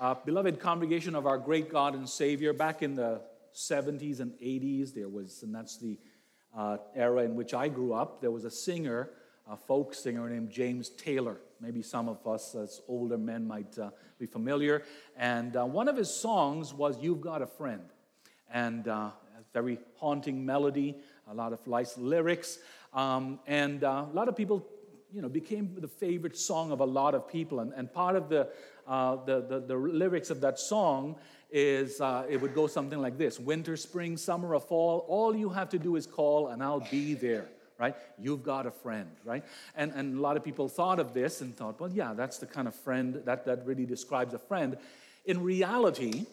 Uh, beloved congregation of our great God and Savior, back in the 70s and 80s, there was, and that's the uh, era in which I grew up, there was a singer, a folk singer named James Taylor. Maybe some of us as older men might uh, be familiar. And uh, one of his songs was You've Got a Friend. And uh, a very haunting melody, a lot of nice lyrics. Um, and uh, a lot of people, you know, became the favorite song of a lot of people. And, and part of the, uh, the, the, the, lyrics of that song is uh, it would go something like this Winter, spring, summer, or fall, all you have to do is call and I'll be there right? You've got a friend, right? And, and a lot of people thought of this and thought, well, yeah, that's the kind of friend that, that really describes a friend. In reality,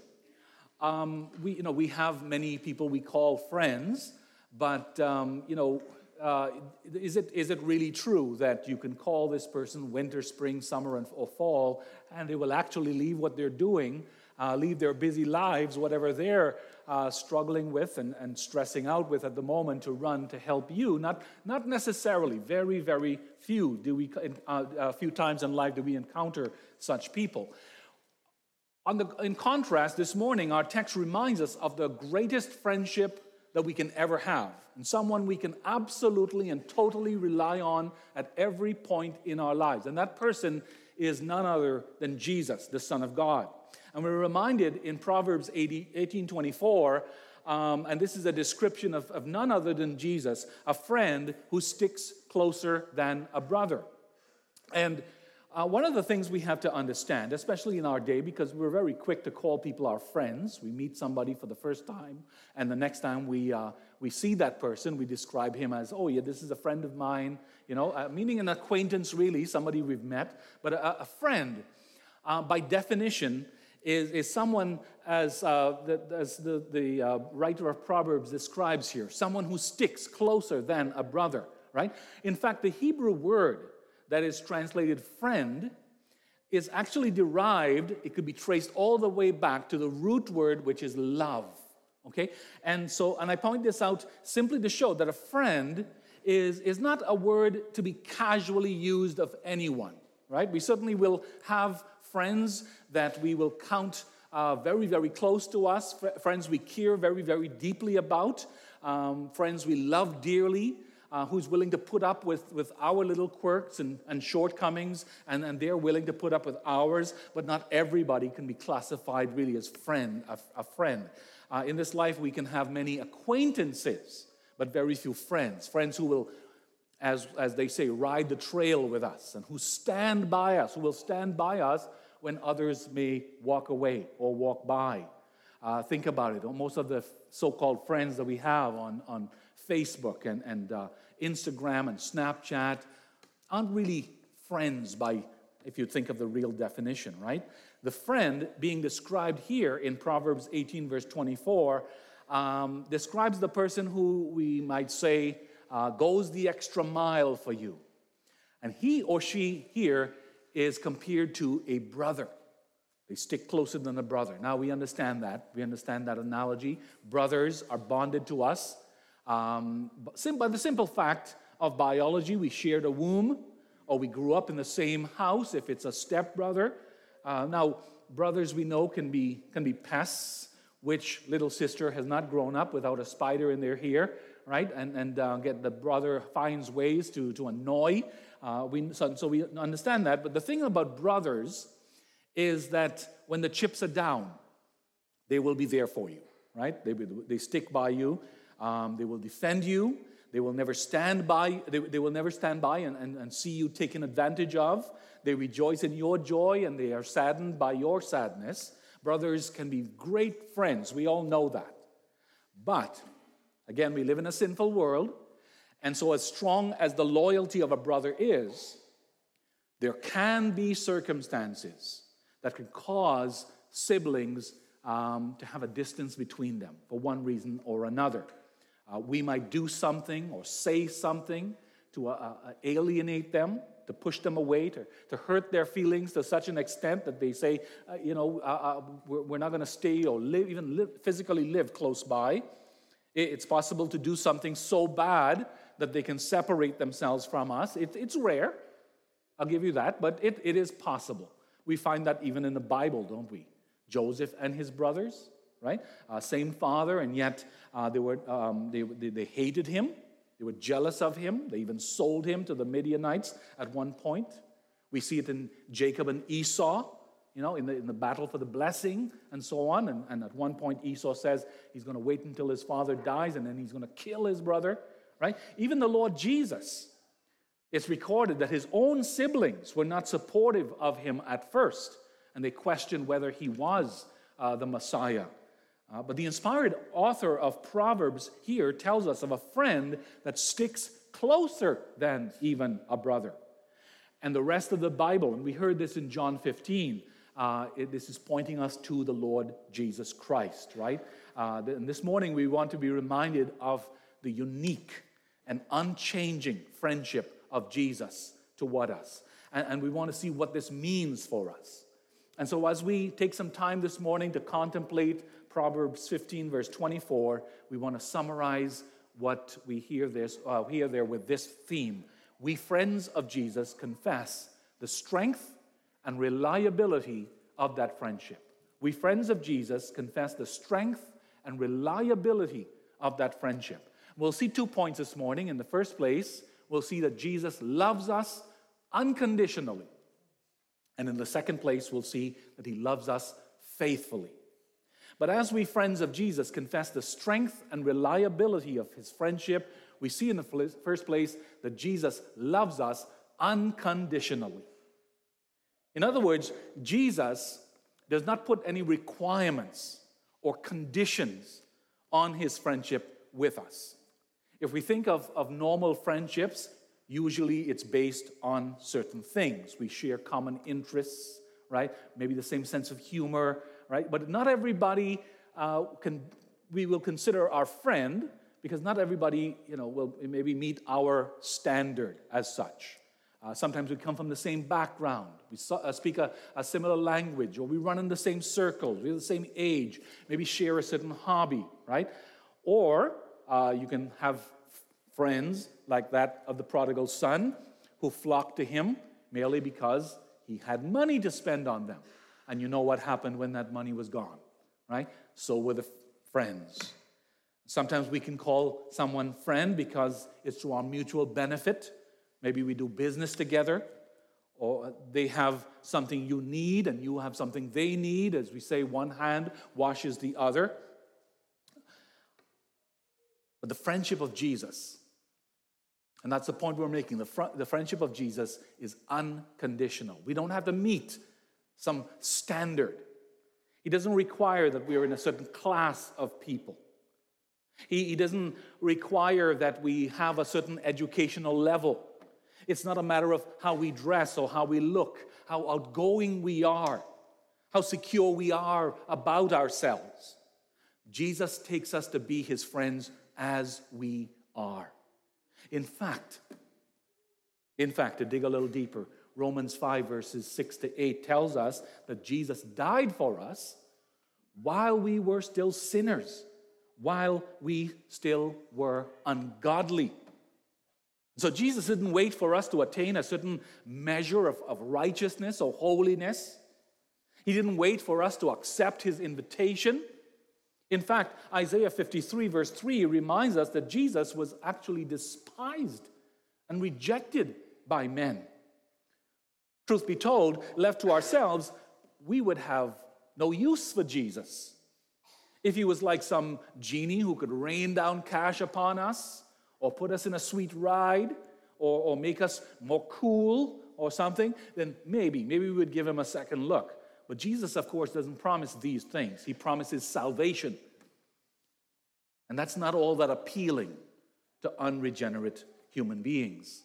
um, we, you know, we have many people we call friends, but um, you know, uh, is, it, is it really true that you can call this person winter, spring, summer, and, or fall, and they will actually leave what they're doing, uh, leave their busy lives, whatever they're uh, struggling with and, and stressing out with at the moment, to run to help you? Not, not necessarily. Very, very few do we, uh, a few times in life do we encounter such people. The, in contrast, this morning, our text reminds us of the greatest friendship that we can ever have, and someone we can absolutely and totally rely on at every point in our lives. And that person is none other than Jesus, the Son of God. And we're reminded in Proverbs 18 24, um, and this is a description of, of none other than Jesus, a friend who sticks closer than a brother. And uh, one of the things we have to understand, especially in our day, because we're very quick to call people our friends. We meet somebody for the first time, and the next time we, uh, we see that person, we describe him as, oh, yeah, this is a friend of mine, you know, uh, meaning an acquaintance, really, somebody we've met. But a, a friend, uh, by definition, is, is someone, as, uh, the, as the, the uh, writer of Proverbs describes here, someone who sticks closer than a brother, right? In fact, the Hebrew word, that is translated friend, is actually derived, it could be traced all the way back to the root word, which is love. Okay? And so, and I point this out simply to show that a friend is, is not a word to be casually used of anyone, right? We certainly will have friends that we will count uh, very, very close to us, friends we care very, very deeply about, um, friends we love dearly uh, who's willing to put up with, with our little quirks and, and shortcomings, and, and they're willing to put up with ours, but not everybody can be classified really as friend, a, a friend. Uh, in this life, we can have many acquaintances, but very few friends. Friends who will, as, as they say, ride the trail with us and who stand by us, who will stand by us when others may walk away or walk by. Uh, think about it. Most of the so called friends that we have on, on Facebook and, and uh, Instagram and Snapchat aren't really friends by, if you think of the real definition, right? The friend being described here in Proverbs 18, verse 24, um, describes the person who we might say uh, goes the extra mile for you. And he or she here is compared to a brother. They stick closer than a brother. Now we understand that. We understand that analogy. Brothers are bonded to us um, by the simple fact of biology, we shared a womb or we grew up in the same house if it's a stepbrother. Uh, now, brothers we know can be, can be pests. Which little sister has not grown up without a spider in their hair, right? And, and uh, get the brother finds ways to, to annoy. Uh, we, so, so we understand that. But the thing about brothers is that when the chips are down, they will be there for you, right? They, they stick by you. Um, they will defend you. They will never stand by, they, they will never stand by and, and, and see you taken advantage of. They rejoice in your joy and they are saddened by your sadness. Brothers can be great friends. We all know that. But again, we live in a sinful world. And so, as strong as the loyalty of a brother is, there can be circumstances that can cause siblings um, to have a distance between them for one reason or another. Uh, we might do something or say something to uh, uh, alienate them, to push them away, to, to hurt their feelings to such an extent that they say, uh, you know, uh, uh, we're, we're, not going to stay or live, even live, physically live close by. It's possible to do something so bad that they can separate themselves from us. It, it's rare, I'll give you that, but it, it is possible. We find that even in the Bible, don't we? Joseph and his brothers, right? Uh, same father, and yet uh, they, were, um, they, they, they hated him. They were jealous of him. They even sold him to the Midianites at one point. We see it in Jacob and Esau, you know, in the, in the battle for the blessing and so on. And, and at one point, Esau says he's going to wait until his father dies and then he's going to kill his brother, right? Even the Lord Jesus, it's recorded that his own siblings were not supportive of him at first, and they questioned whether he was uh, the Messiah. Uh, but the inspired author of Proverbs here tells us of a friend that sticks closer than even a brother. And the rest of the Bible, and we heard this in John 15, uh, it, this is pointing us to the Lord Jesus Christ, right? Uh, and this morning we want to be reminded of the unique and unchanging friendship of Jesus toward us. And, and we want to see what this means for us. And so, as we take some time this morning to contemplate Proverbs 15, verse 24, we want to summarize what we hear, this, uh, hear there with this theme. We, friends of Jesus, confess the strength and reliability of that friendship. We, friends of Jesus, confess the strength and reliability of that friendship. We'll see two points this morning. In the first place, we'll see that Jesus loves us unconditionally. And in the second place, we'll see that he loves us faithfully. But as we, friends of Jesus, confess the strength and reliability of his friendship, we see in the first place that Jesus loves us unconditionally. In other words, Jesus does not put any requirements or conditions on his friendship with us. If we think of, of normal friendships, usually it's based on certain things. We share common interests, right? Maybe the same sense of humor, right? But not everybody uh, can, we will consider our friend because not everybody, you know, will maybe meet our standard as such. Uh, sometimes we come from the same background. We so, uh, speak a, a, similar language, or we run in the same circles. We're the same age. Maybe share a certain hobby, right? Or uh, you can have friends like that of the prodigal son who flocked to him merely because he had money to spend on them. And you know what happened when that money was gone, right? So were the friends. Sometimes we can call someone friend because it's to our mutual benefit Maybe we do business together, or they have something you need and you have something they need. As we say, one hand washes the other. But the friendship of Jesus, and that's the point we're making, the, fr- the friendship of Jesus is unconditional. We don't have to meet some standard. He doesn't require that we are in a certain class of people. He, he doesn't require that we have a certain educational level. It's not a matter of how we dress or how we look, how outgoing we are, how secure we are about ourselves. Jesus takes us to be his friends as we are. In fact, in fact, to dig a little deeper, Romans 5, verses 6 to 8 tells us that Jesus died for us while we were still sinners, while we still were ungodly. So Jesus didn't wait for us to attain a certain measure of, of righteousness or holiness. He didn't wait for us to accept his invitation. In fact, Isaiah 53, verse 3, reminds us that Jesus was actually despised and rejected by men. Truth be told, left to ourselves, we would have no use for Jesus. If he was like some genie who could rain down cash upon us, or put us in a sweet ride or, or make us more cool or something, then maybe, maybe we would give him a second look. But Jesus, of course, doesn't promise these things. He promises salvation. And that's not all that appealing to unregenerate human beings.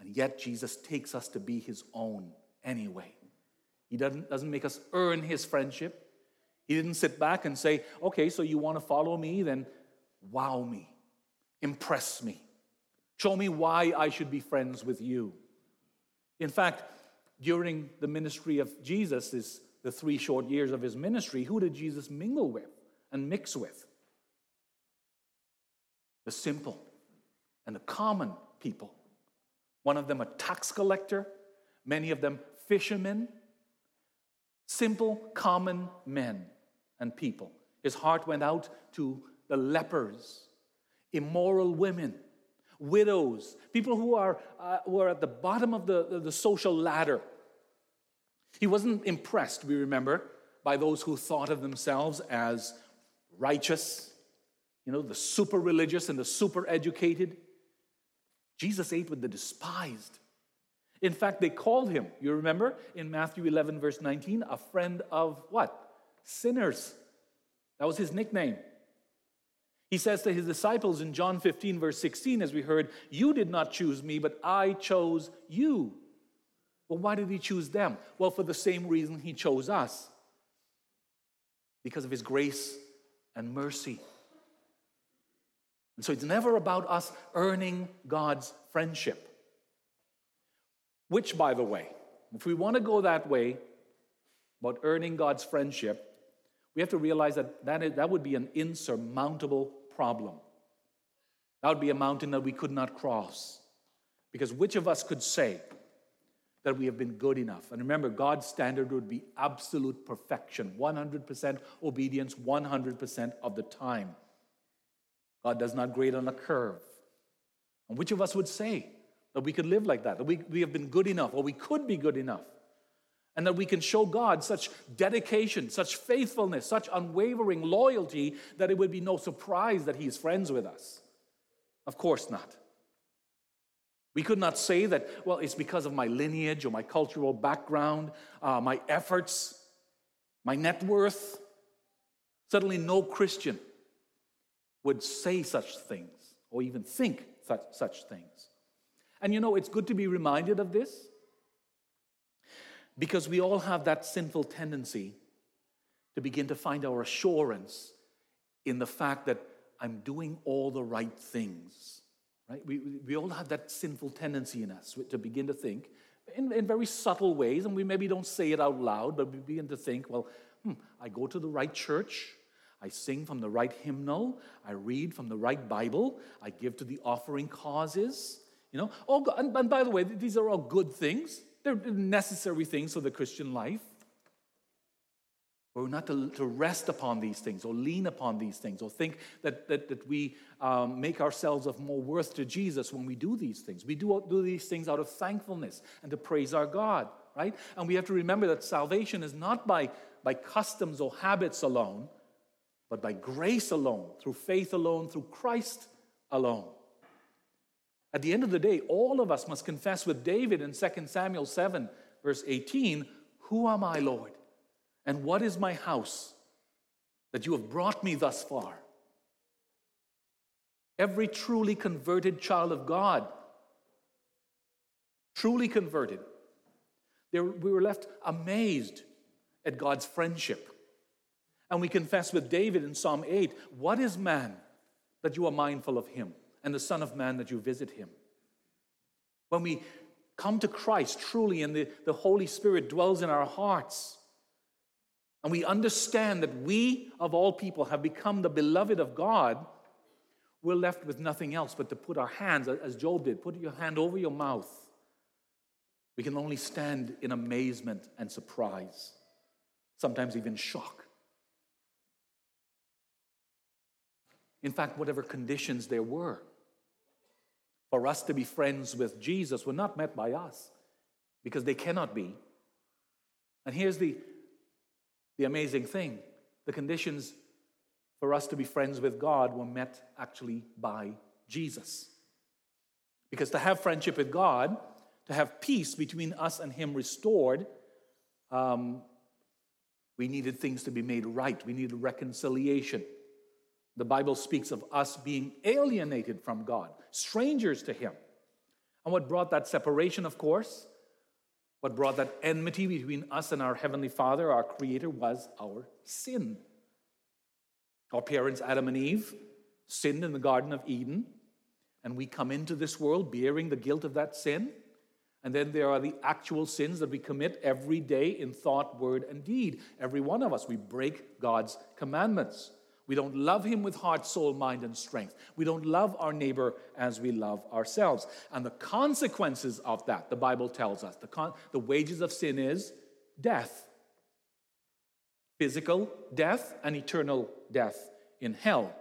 And yet, Jesus takes us to be his own anyway. He doesn't, doesn't make us earn his friendship. He didn't sit back and say, okay, so you want to follow me? Then wow me. Impress me. Show me why I should be friends with you. In fact, during the ministry of Jesus, is the three short years of his ministry, who did Jesus mingle with and mix with? The simple and the common people. One of them a tax collector, many of them fishermen, Simple, common men and people. His heart went out to the lepers, immoral women, widows, people who are, uh, at the bottom of the, the social ladder. He wasn't impressed, we remember, by those who thought of themselves as righteous, you know, the super religious and the super educated. Jesus ate with the despised. In fact, they called him, you remember, in Matthew 11, verse 19, a friend of what? Sinners. That was his nickname. He says to his disciples in John 15, verse 16, as we heard, You did not choose me, but I chose you. Well, why did he choose them? Well, for the same reason he chose us because of his grace and mercy. And so it's never about us earning God's friendship. Which, by the way, if we want to go that way, about earning God's friendship, we have to realize that that, is, that would be an insurmountable problem. That would be a mountain that we could not cross. Because which of us could say that we have been good enough? And remember, God's standard would be absolute perfection 100% obedience 100% of the time. God does not grade on a curve. And which of us would say that we could live like that, that we, we have been good enough, or we could be good enough, and that we can show God such dedication, such faithfulness, such unwavering loyalty that it would be no surprise that He's friends with us? Of course not. We could not say that, well, it's because of my lineage or my cultural background, uh, my efforts, my net worth. Suddenly, no Christian would say such things or even think such, such things. And you know, it's good to be reminded of this because we all have that sinful tendency to begin to find our assurance in the fact that I'm doing all the right things. Right? We, we all have that sinful tendency in us to begin to think in, in very subtle ways, and we maybe don't say it out loud, but we begin to think, well, hmm, I go to the right church, I sing from the right hymnal, I read from the right Bible, I give to the offering causes. You know, all, and, and by the way, these are all good things. They're necessary things for the Christian life. We're not to, to rest upon these things or lean upon these things or think that, that, that we um, make ourselves of more worth to Jesus when we do these things. We do, do these things out of thankfulness and to praise our God, right? And we have to remember that salvation is not by, by customs or habits alone, but by grace alone, through faith alone, through Christ alone. At the end of the day, all of us must confess with David in 2 Samuel 7, verse 18 Who am I, Lord? And what is my house that you have brought me thus far? Every truly converted child of God, truly converted, we were left amazed at God's friendship. And we confess with David in Psalm 8 What is man that you are mindful of him? and the Son of Man that you visit him. When we come to Christ truly and the, the Holy Spirit dwells in our hearts, and we understand that we, of all people, have become the beloved of God, we're left with nothing else but to put our hands, as Job did, put your hand over your mouth. We can only stand in amazement and surprise, sometimes even shock. In fact, whatever conditions there were for us to be friends with Jesus were not met by us because they cannot be. And here's the, the amazing thing the conditions for us to be friends with God were met actually by Jesus. Because to have friendship with God, to have peace between us and Him restored, um, we needed things to be made right. We needed reconciliation. The Bible speaks of us being alienated from God, strangers to Him. And what brought that separation, of course, what brought that enmity between us and our Heavenly Father, our Creator, was our sin. Our parents, Adam and Eve, sinned in the Garden of Eden, and we come into this world bearing the guilt of that sin. And then there are the actual sins that we commit every day in thought, word, and deed. Every one of us, we break God's commandments. We don't love him with heart, soul, mind, and strength. We don't love our neighbor as we love ourselves. And the consequences of that, the Bible tells us, the, con- the wages of sin is death. physical death and eternal death in hell.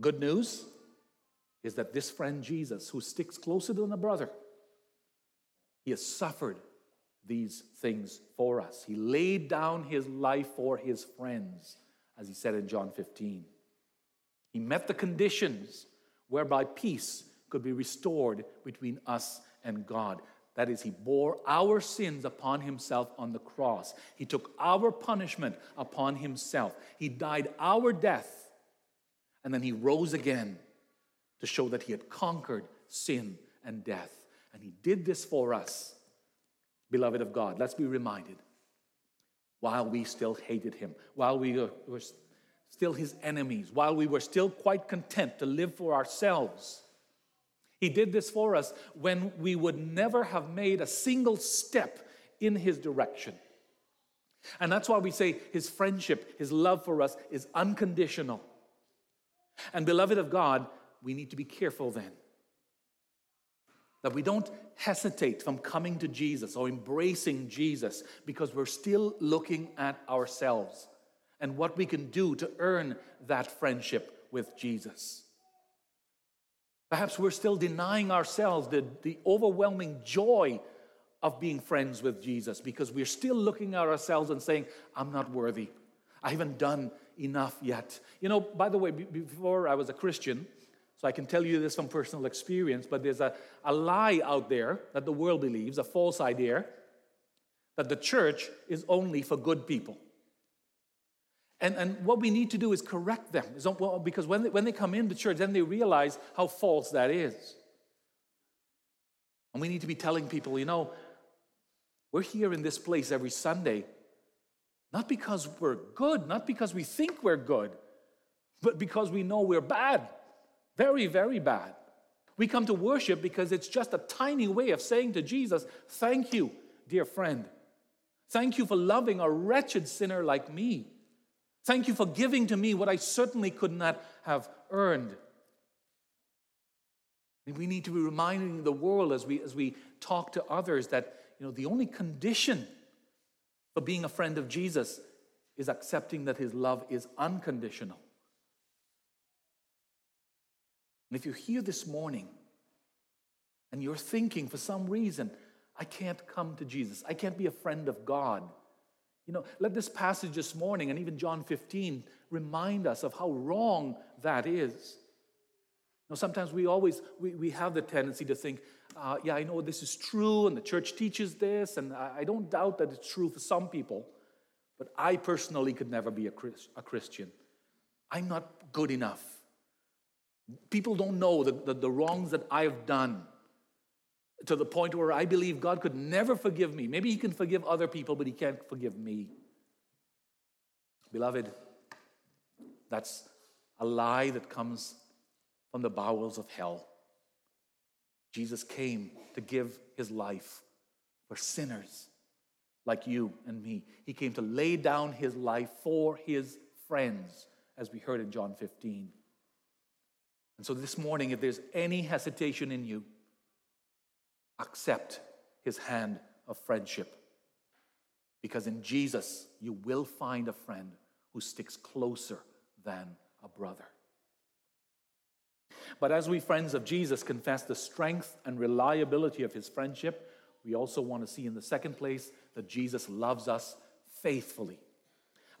Good news is that this friend Jesus, who sticks closer than a brother, he has suffered these things for us. He laid down his life for his friends, as he said in John 15. He met the conditions whereby peace could be restored between us and God. That is, he bore our sins upon himself on the cross. He took our punishment upon himself. He died our death, and then he rose again to show that he had conquered sin and death. And he did this for us, beloved of God. Let's be reminded while we still hated him, while we were still his enemies, while we were still quite content to live for ourselves. He did this for us when we would never have made a single step in his direction. And that's why we say his friendship, his love for us is unconditional. And beloved of God, we need to be careful then that we don't hesitate from coming to Jesus or embracing Jesus because we're still looking at ourselves and what we can do to earn that friendship with Jesus. Perhaps we're still denying ourselves the, the overwhelming joy of being friends with Jesus because we're still looking at ourselves and saying, I'm not worthy. I haven't done enough yet. You know, by the way, before I was a Christian, so I can tell you this from personal experience, but there's a, a lie out there that the world believes, a false idea, that the church is only for good people. And, and what we need to do is correct them. Because when they, when they come into church, then they realize how false that is. And we need to be telling people, you know, we're here in this place every Sunday, not because we're good, not because we think we're good, but because we know we're bad. Very, very bad. We come to worship because it's just a tiny way of saying to Jesus, Thank you, dear friend. Thank you for loving a wretched sinner like me. Thank you for giving to me what I certainly could not have earned. And we need to be reminding the world as we, as we talk to others that you know, the only condition for being a friend of Jesus is accepting that his love is unconditional. And if you're here this morning and you're thinking for some reason, I can't come to Jesus, I can't be a friend of God, you know, let this passage this morning and even John 15 remind us of how wrong that is. You know, sometimes we always we, we have the tendency to think, uh, yeah, I know this is true, and the church teaches this, and I, I, don't doubt that it's true for some people, but I personally could never be a, Chris, a Christian. I'm not good enough. People don't know the, the, the wrongs that I've done to the point where I believe God could never forgive me. Maybe He can forgive other people, but He can't forgive me. Beloved, that's a lie that comes from the bowels of hell. Jesus came to give His life for sinners like you and me. He came to lay down His life for His friends, as we heard in John 15. And so this morning, if there's any hesitation in you, accept his hand of friendship. Because in Jesus, you will find a friend who sticks closer than a brother. But as we, friends of Jesus, confess the strength and reliability of his friendship, we also want to see in the second place that Jesus loves us faithfully.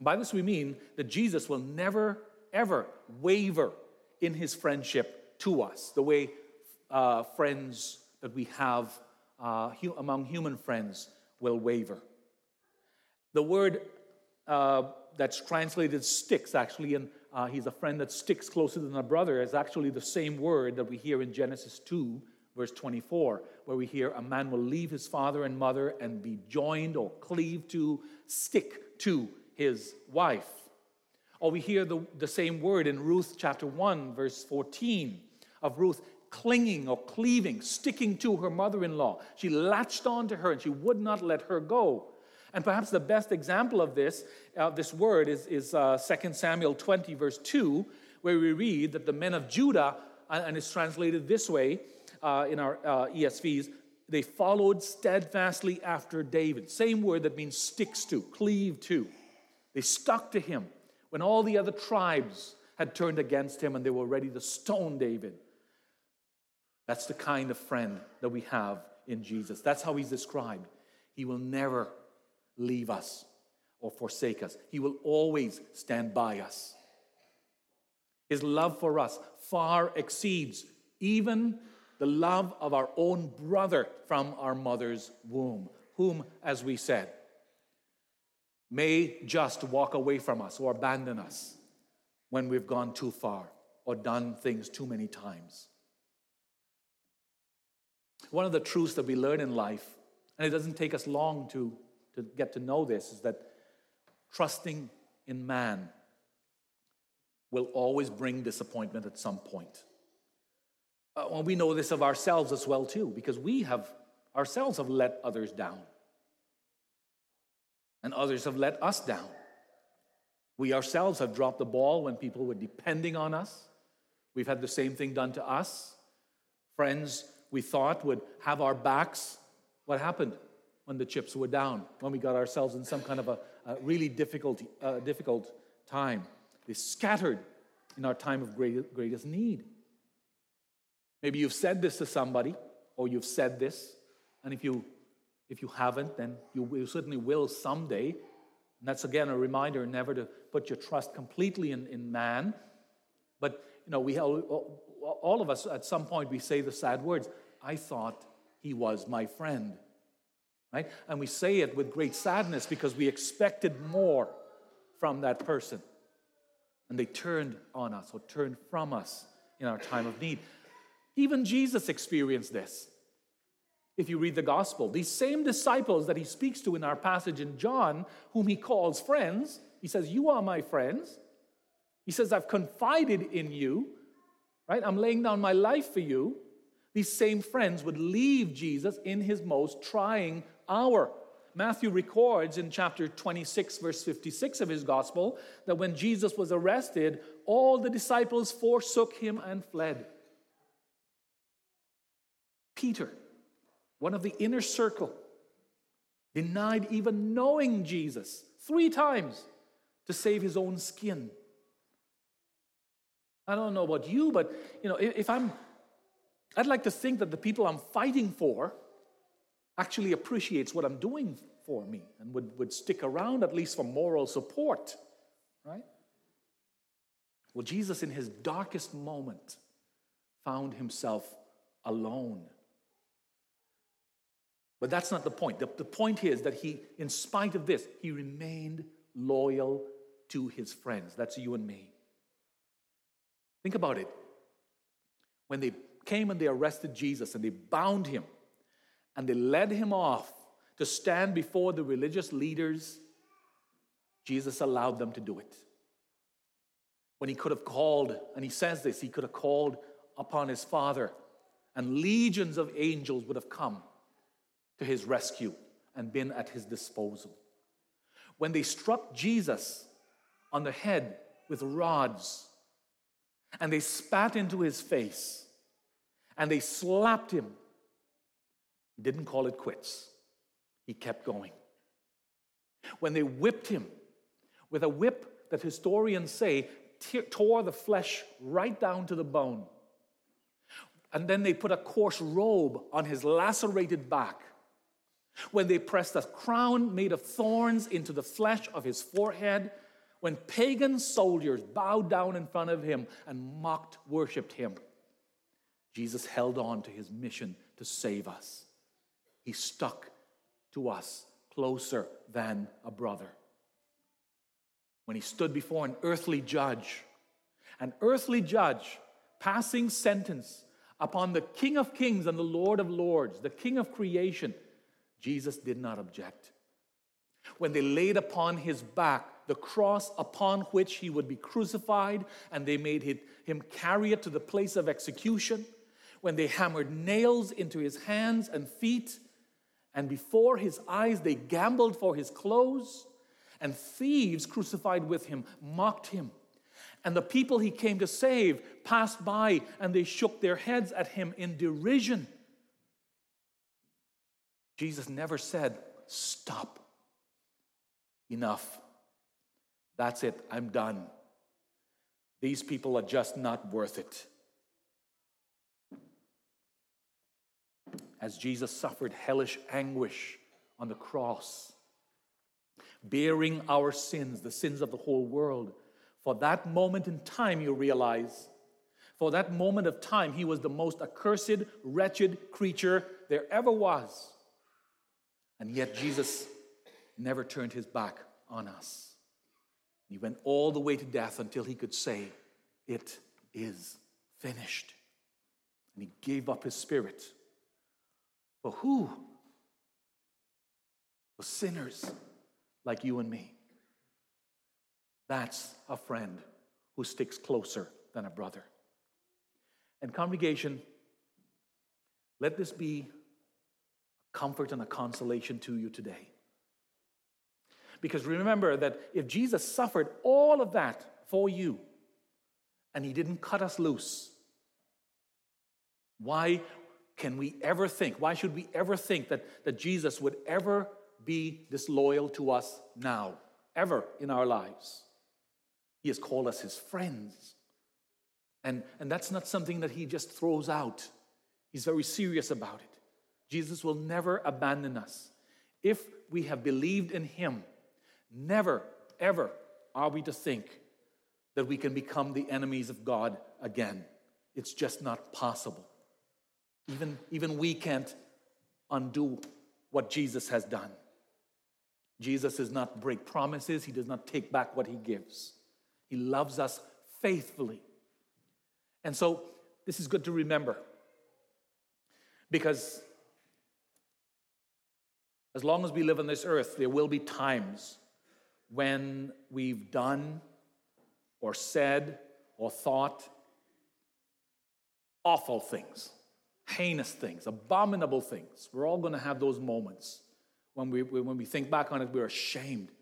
By this we mean that Jesus will never, ever waver in his friendship to us, the way uh, friends that we have uh, hu- among human friends will waver. The word uh, that's translated sticks, actually, and uh, he's a friend that sticks closer than a brother, is actually the same word that we hear in Genesis 2, verse 24, where we hear a man will leave his father and mother and be joined or cleave to, stick to his wife. Or we hear the, the same word in Ruth chapter 1, verse 14 of Ruth clinging or cleaving, sticking to her mother in law. She latched on to her and she would not let her go. And perhaps the best example of this, uh, this word, is, is uh, 2 Samuel 20, verse 2, where we read that the men of Judah, and it's translated this way uh, in our uh, ESVs, they followed steadfastly after David. Same word that means sticks to, cleave to. They stuck to him when all the other tribes had turned against him and they were ready to stone David. That's the kind of friend that we have in Jesus. That's how he's described. He will never leave us or forsake us, he will always stand by us. His love for us far exceeds even the love of our own brother from our mother's womb, whom, as we said, may just walk away from us or abandon us when we've gone too far or done things too many times. One of the truths that we learn in life, and it doesn't take us long to, to get to know this, is that trusting in man will always bring disappointment at some point. Uh, well, we know this of ourselves as well too, because we have ourselves have let others down, and others have let us down. We ourselves have dropped the ball when people were depending on us. We've had the same thing done to us. Friends we thought would have our backs. What happened when the chips were down? When we got ourselves in some kind of a, a really difficult, uh, difficult time? They scattered in our time of great, greatest need. Maybe you've said this to somebody, or you've said this, and if you if you haven't, then you, certainly will someday. And that's again a reminder never to put your trust completely in, in man. But you know, we all, all of us at some point we say the sad words, I thought he was my friend. Right? And we say it with great sadness because we expected more from that person. And they turned on us or turned from us in our time of need. Even Jesus experienced this. If you read the gospel, these same disciples that he speaks to in our passage in John, whom he calls friends, he says, You are my friends. He says, I've confided in you, right? I'm laying down my life for you. These same friends would leave Jesus in his most trying hour. Matthew records in chapter 26, verse 56 of his gospel, that when Jesus was arrested, all the disciples forsook him and fled. Peter, one of the inner circle, denied even knowing Jesus three times to save his own skin. I don't know about you, but you know, if I'm I'd like to think that the people I'm fighting for actually appreciates what I'm doing for me and would, would stick around at least for moral support, right? Well, Jesus, in his darkest moment, found himself alone. But that's not the point. The, the point is that he, in spite of this, he remained loyal to his friends. That's you and me. Think about it. When they came and they arrested Jesus and they bound him and they led him off to stand before the religious leaders, Jesus allowed them to do it. When he could have called, and he says this, he could have called upon his Father, and legions of angels would have come to his rescue and been at his disposal. When they struck Jesus on the head with rods, and they spat into his face, and they slapped him, he didn't call it quits. He kept going. When they whipped him with a whip that historians say tore the flesh right down to the bone, and then they put a coarse robe on his lacerated back when they pressed a crown made of thorns into the flesh of his forehead, when pagan soldiers bowed down in front of him and mocked, worshiped him, Jesus held on to his mission to save us. He stuck to us closer than a brother. When he stood before an earthly judge, an earthly judge passing sentence upon the King of Kings and the Lord of Lords, the King of creation, Jesus did not object. When they laid upon his back the cross upon which he would be crucified, and they made him carry it to the place of execution, when they hammered nails into his hands and feet, and before his eyes they gambled for his clothes, and thieves crucified with him mocked him. And the people he came to save passed by and they shook their heads at him in derision. Jesus never said, Stop. Enough. That's it. I'm done. These people are just not worth it. As Jesus suffered hellish anguish on the cross, bearing our sins, the sins of the whole world, for that moment in time, you realize, for that moment of time, he was the most accursed, wretched creature there ever was. And yet, Jesus never turned his back on us. He went all the way to death until he could say, It is finished. And he gave up his spirit. For who? For sinners like you and me. That's a friend who sticks closer than a brother. And, congregation, let this be comfort and a consolation to you today. Because remember that if Jesus suffered all of that for you and he didn't cut us loose, why can we ever think, why should we ever think that, that Jesus would ever be disloyal to us now, ever in our lives? He has called us his friends. And, and that's not something that he just throws out. He's very serious about it. Jesus will never abandon us. If we have believed in him, Never, ever are we to think that we can become the enemies of God again. It's just not possible. Even, even we can't undo what Jesus has done. Jesus does not break promises, he does not take back what he gives. He loves us faithfully. And so, this is good to remember because as long as we live on this earth, there will be times when we've done or said or thought awful things, heinous things, abominable things. We're all going to have those moments when we, when we think back on it, we're ashamed.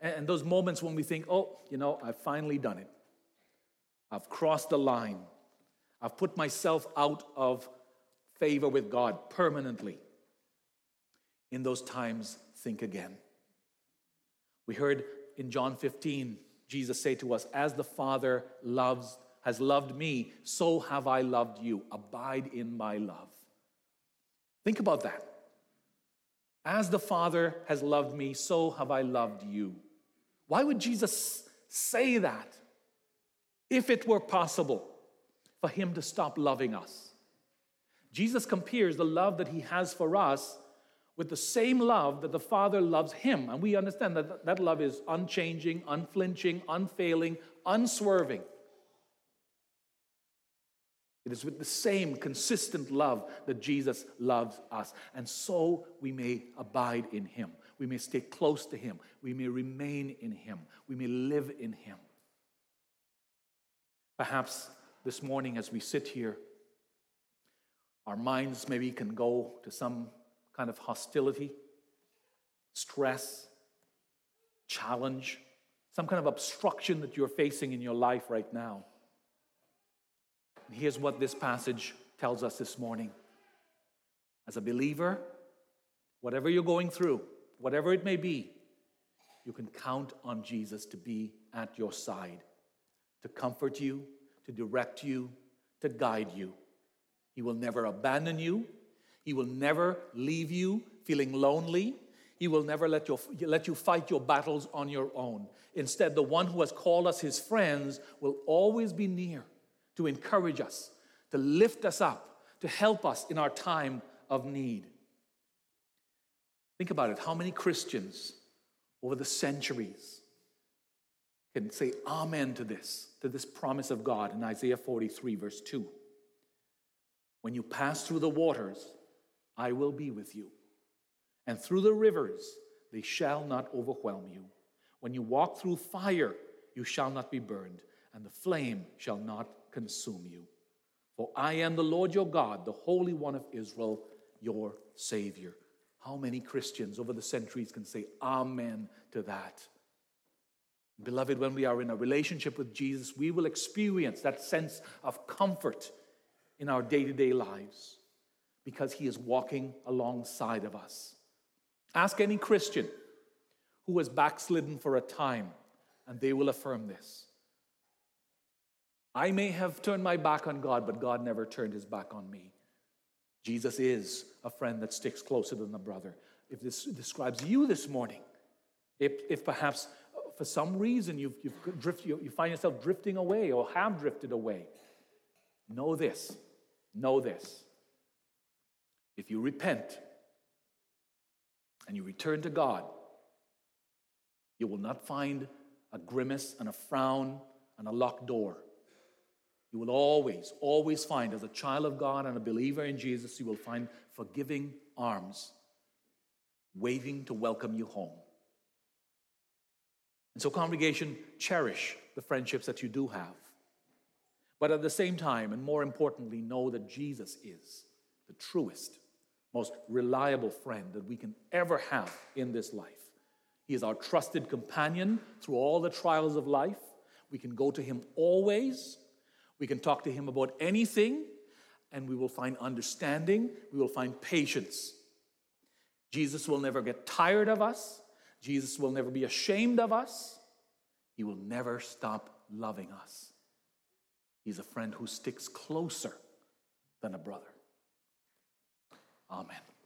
And those moments when we think, oh, you know, I've finally done it. I've crossed the line. I've put myself out of favor with God permanently. In those times, think again. We heard in John 15, Jesus say to us, As the Father loves, has loved me, so have I loved you. Abide in my love. Think about that. As the Father has loved me, so have I loved you. Why would Jesus say that if it were possible for him to stop loving us? Jesus compares the love that he has for us with the same love that the Father loves him. And we understand that that love is unchanging, unflinching, unfailing, unswerving. It is with the same consistent love that Jesus loves us. And so we may abide in him. We may stay close to him. We may remain in him. We may live in him. Perhaps this morning, as we sit here, our minds maybe can go to some kind of hostility, stress, challenge, some kind of obstruction that you're facing in your life right now. And here's what this passage tells us this morning. As a believer, whatever you're going through, whatever it may be, you can count on Jesus to be at your side, to comfort you, to direct you, to guide you. He will never abandon you. He will never leave you feeling lonely. He will never let, you let you fight your battles on your own. Instead, the one who has called us his friends will always be near to encourage us, to lift us up, to help us in our time of need. Think about it. How many Christians over the centuries can say amen to this, to this promise of God in Isaiah 43, verse 2? When you pass through the waters, I will be with you. And through the rivers, they shall not overwhelm you. When you walk through fire, you shall not be burned, and the flame shall not consume you. For I am the Lord your God, the Holy One of Israel, your Savior. How many Christians over the centuries can say amen to that? Beloved, when we are in a relationship with Jesus, we will experience that sense of comfort in our day to day lives because he is walking alongside of us. Ask any Christian who has backslidden for a time, and they will affirm this. I may have turned my back on God, but God never turned his back on me. Jesus is a friend that sticks closer than a brother. If this describes you this morning, if, if perhaps uh, for some reason you've, you've drift, you, you find yourself drifting away or have drifted away, know this. Know this. If you repent and you return to God, you will not find a grimace and a frown and a locked door. You will always, always find, as a child of God and a believer in Jesus, you will find forgiving arms waving to welcome you home. And so, congregation, cherish the friendships that you do have. But at the same time, and more importantly, know that Jesus is the truest, most reliable friend that we can ever have in this life. He is our trusted companion through all the trials of life. We can go to him always. We can talk to him about anything, and we will find understanding. We will find patience. Jesus will never get tired of us. Jesus will never be ashamed of us. He will never stop loving us. He's a friend who sticks closer than a brother. Amen.